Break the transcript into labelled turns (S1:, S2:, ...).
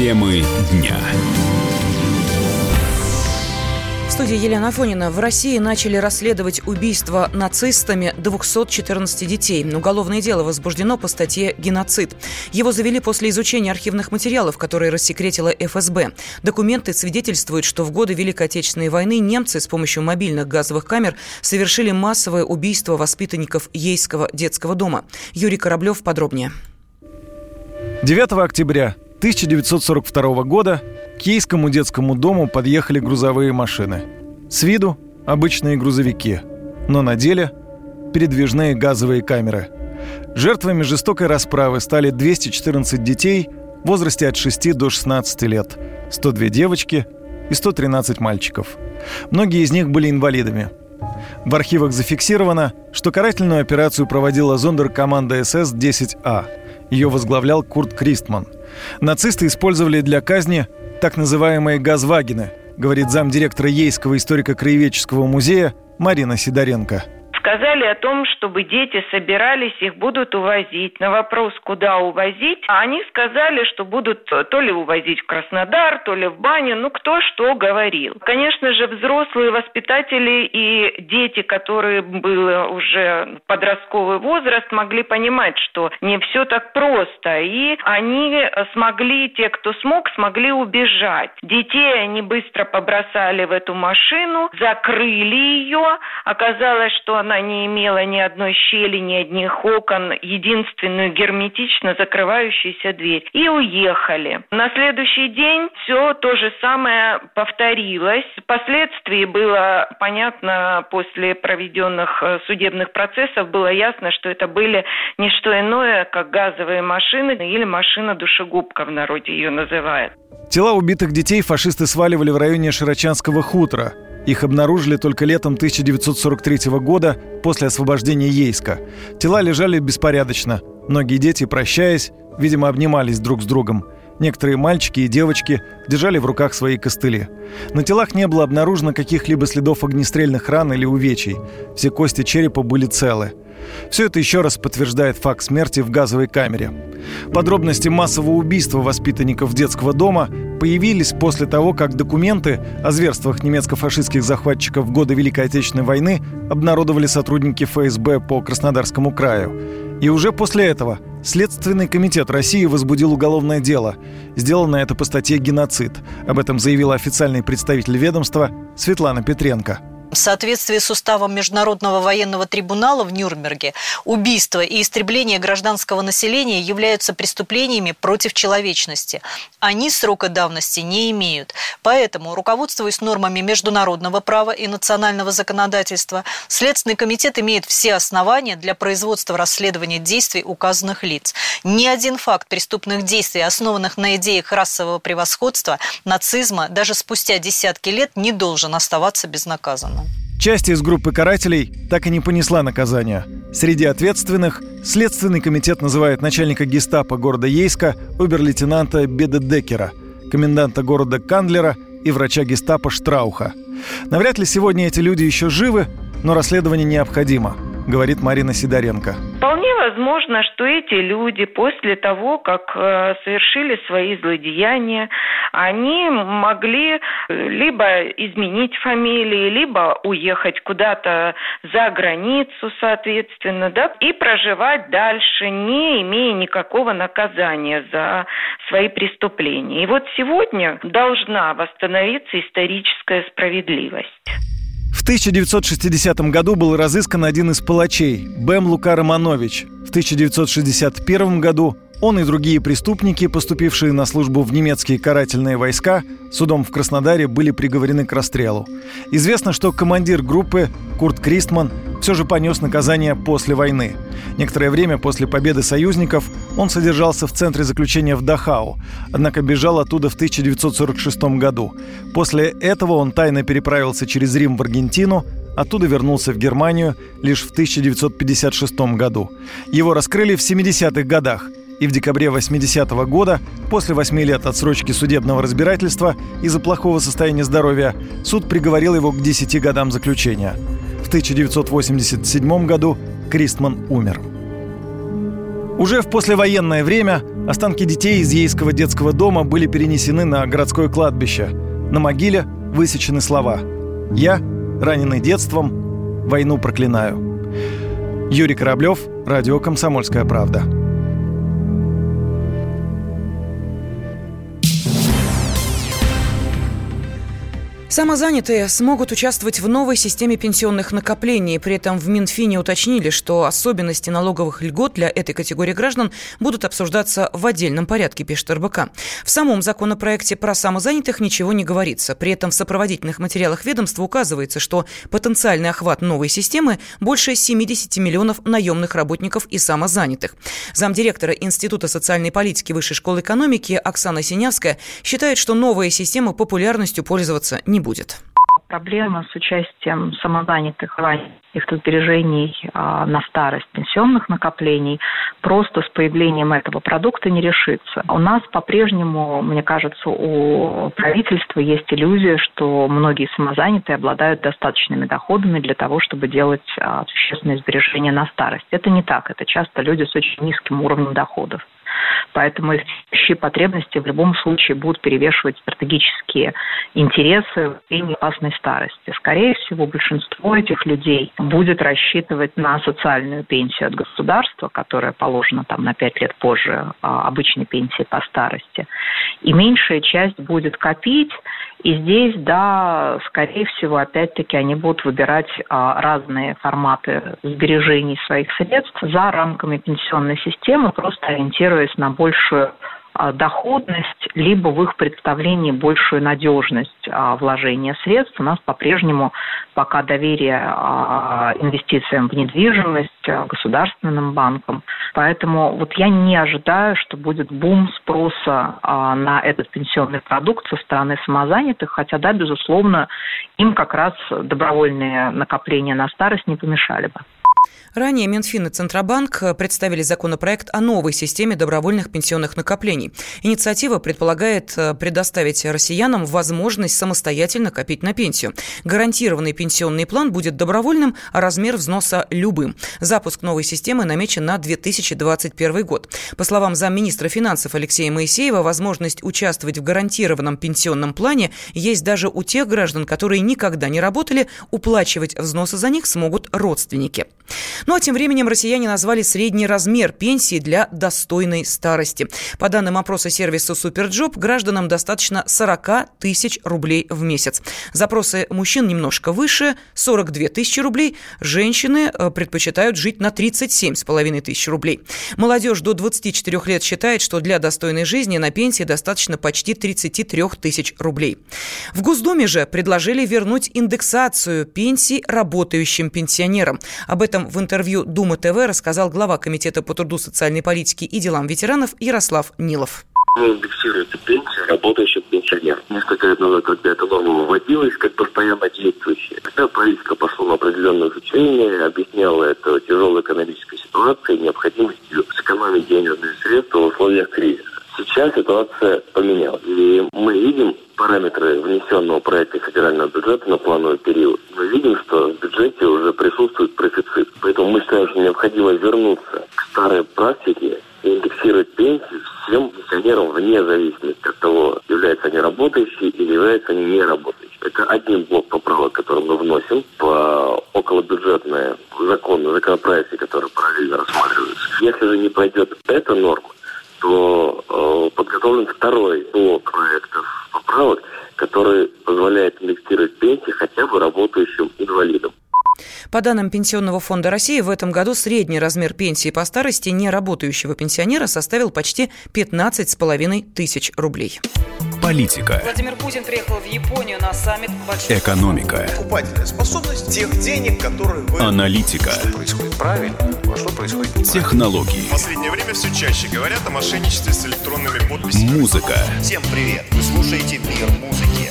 S1: Темы дня
S2: студии Елена Афонина. В России начали расследовать убийство нацистами 214 детей. Уголовное дело возбуждено по статье «Геноцид». Его завели после изучения архивных материалов, которые рассекретила ФСБ. Документы свидетельствуют, что в годы Великой Отечественной войны немцы с помощью мобильных газовых камер совершили массовое убийство воспитанников Ейского детского дома. Юрий Кораблев подробнее.
S3: 9 октября 1942 года к Ейскому детскому дому подъехали грузовые машины. С виду обычные грузовики, но на деле передвижные газовые камеры. Жертвами жестокой расправы стали 214 детей в возрасте от 6 до 16 лет, 102 девочки и 113 мальчиков. Многие из них были инвалидами. В архивах зафиксировано, что карательную операцию проводила зондеркоманда СС-10А. Ее возглавлял Курт Кристман – Нацисты использовали для казни так называемые «газвагены», говорит замдиректора Ейского историко-краеведческого музея Марина Сидоренко
S4: сказали о том, чтобы дети собирались, их будут увозить. На вопрос, куда увозить, они сказали, что будут то ли увозить в Краснодар, то ли в баню, ну кто что говорил. Конечно же, взрослые воспитатели и дети, которые было уже подростковый возраст, могли понимать, что не все так просто. И они смогли, те, кто смог, смогли убежать. Детей они быстро побросали в эту машину, закрыли ее. Оказалось, что она не имела ни одной щели, ни одних окон, единственную герметично закрывающуюся дверь. И уехали. На следующий день все то же самое повторилось. Впоследствии было понятно, после проведенных э, судебных процессов было ясно, что это были не что иное, как газовые машины или машина душегубка в народе ее называют.
S3: Тела убитых детей фашисты сваливали в районе Широчанского хутора. Их обнаружили только летом 1943 года после освобождения Ейска. Тела лежали беспорядочно. Многие дети, прощаясь, видимо, обнимались друг с другом. Некоторые мальчики и девочки держали в руках свои костыли. На телах не было обнаружено каких-либо следов огнестрельных ран или увечий. Все кости черепа были целы. Все это еще раз подтверждает факт смерти в газовой камере. Подробности массового убийства воспитанников детского дома появились после того, как документы о зверствах немецко-фашистских захватчиков в годы Великой Отечественной войны обнародовали сотрудники ФСБ по Краснодарскому краю. И уже после этого Следственный комитет России возбудил уголовное дело. Сделано это по статье «Геноцид». Об этом заявила официальный представитель ведомства Светлана Петренко.
S5: В соответствии с уставом Международного военного трибунала в Нюрнберге, убийство и истребление гражданского населения являются преступлениями против человечности. Они срока давности не имеют. Поэтому, руководствуясь нормами международного права и национального законодательства, Следственный комитет имеет все основания для производства расследования действий указанных лиц. Ни один факт преступных действий, основанных на идеях расового превосходства, нацизма, даже спустя десятки лет не должен оставаться безнаказанным.
S3: Часть из группы карателей так и не понесла наказания. Среди ответственных Следственный комитет называет начальника гестапо города Ейска обер-лейтенанта Бедедекера, коменданта города Кандлера и врача гестапо Штрауха. Навряд ли сегодня эти люди еще живы, но расследование необходимо – говорит Марина Сидоренко.
S4: Вполне возможно, что эти люди после того, как э, совершили свои злодеяния, они могли э, либо изменить фамилии, либо уехать куда-то за границу, соответственно, да, и проживать дальше, не имея никакого наказания за свои преступления. И вот сегодня должна восстановиться историческая справедливость.
S3: В 1960 году был разыскан один из палачей – Бэм Лука Романович. В 1961 году он и другие преступники, поступившие на службу в немецкие карательные войска, судом в Краснодаре были приговорены к расстрелу. Известно, что командир группы Курт Кристман все же понес наказание после войны. Некоторое время после победы союзников он содержался в центре заключения в Дахау, однако бежал оттуда в 1946 году. После этого он тайно переправился через Рим в Аргентину, оттуда вернулся в Германию лишь в 1956 году. Его раскрыли в 70-х годах – и в декабре 80-го года, после 8 лет отсрочки судебного разбирательства из-за плохого состояния здоровья, суд приговорил его к 10 годам заключения. В 1987 году Кристман умер. Уже в послевоенное время Останки детей из Ейского детского дома были перенесены на городское кладбище. На могиле высечены слова «Я, раненый детством, войну проклинаю». Юрий Кораблев, Радио «Комсомольская правда».
S2: Самозанятые смогут участвовать в новой системе пенсионных накоплений. При этом в Минфине уточнили, что особенности налоговых льгот для этой категории граждан будут обсуждаться в отдельном порядке, пишет РБК. В самом законопроекте про самозанятых ничего не говорится. При этом в сопроводительных материалах ведомства указывается, что потенциальный охват новой системы больше 70 миллионов наемных работников и самозанятых. Замдиректора Института социальной политики Высшей школы экономики Оксана Синявская считает, что новая система популярностью пользоваться не будет
S1: проблема с участием самозанятых их сбережений а, на старость пенсионных накоплений просто с появлением этого продукта не решится. У нас по-прежнему, мне кажется, у правительства есть иллюзия, что многие самозанятые обладают достаточными доходами для того, чтобы делать а, существенные сбережения на старость. Это не так. Это часто люди с очень низким уровнем доходов. Поэтому их потребности в любом случае будут перевешивать стратегические интересы и опасной старости. Скорее всего, большинство этих людей будет рассчитывать на социальную пенсию от государства, которая положена там на 5 лет позже а, обычной пенсии по старости. И меньшая часть будет копить, и здесь, да, скорее всего, опять-таки они будут выбирать а, разные форматы сбережений своих средств за рамками пенсионной системы, просто ориентируясь на большую а, доходность, либо в их представлении большую надежность а, вложения средств. У нас по-прежнему пока доверие а, инвестициям в недвижимость, государственным банкам. Поэтому вот я не ожидаю, что будет бум спроса на этот пенсионный продукт со стороны самозанятых, хотя, да, безусловно, им как раз добровольные накопления на старость не помешали бы.
S2: Ранее Минфин и Центробанк представили законопроект о новой системе добровольных пенсионных накоплений. Инициатива предполагает э, предоставить россиянам возможность самостоятельно копить на пенсию. Гарантированный пенсионный план будет добровольным, а размер взноса – любым. Запуск новой системы намечен на 2021 год. По словам замминистра финансов Алексея Моисеева, возможность участвовать в гарантированном пенсионном плане есть даже у тех граждан, которые никогда не работали, уплачивать взносы за них смогут родственники. Ну а тем временем россияне назвали средний размер пенсии для достойной старости. По данным опроса сервиса SuperJob, гражданам достаточно 40 тысяч рублей в месяц. Запросы мужчин немножко выше, 42 тысячи рублей. Женщины э, предпочитают жить на 37 с половиной тысяч рублей. Молодежь до 24 лет считает, что для достойной жизни на пенсии достаточно почти 33 тысяч рублей. В Госдуме же предложили вернуть индексацию пенсий работающим пенсионерам. Об этом в интервью Дума ТВ рассказал глава Комитета по труду, социальной политике и делам ветеранов Ярослав Нилов.
S6: Индексируется пенсия работающих пенсионеров. Несколько лет назад, когда эта норма выводилась, как постоянно действующая. Тогда правительство пошло на определенное изучение, объясняло это тяжелой экономической ситуацией, необходимостью сэкономить денежные средства в условиях кризиса. Сейчас ситуация поменялась. И мы видим параметры внесенного проекта федерального бюджета на плановый период. Видим, что в бюджете уже присутствует профицит. Поэтому мы считаем, что необходимо вернуться к старой практике и индексировать пенсии всем пенсионерам вне зависимости от того, являются они работающие или являются они не работающие. Это один блок поправок, который мы вносим по околобюджетные законы, законопроекты, которые параллельно рассматриваются. Если же не пройдет эта норма, то э, подготовлен второй блок проектов поправок, который позволяет индексировать пенсии хотя бы работающим инвалидам.
S2: По данным Пенсионного фонда России, в этом году средний размер пенсии по старости неработающего пенсионера составил почти 15,5 тысяч рублей.
S7: Политика.
S2: Владимир Путин приехал в Японию на саммит
S7: Большой... Экономика.
S8: Покупательная способность тех денег, которые вы...
S7: Аналитика.
S8: Что происходит правильно, а что происходит неправильно.
S7: Технологии.
S8: В последнее время все чаще говорят о мошенничестве с электронными подписями.
S7: Музыка.
S8: Всем привет! Вы слушаете «Мир музыки».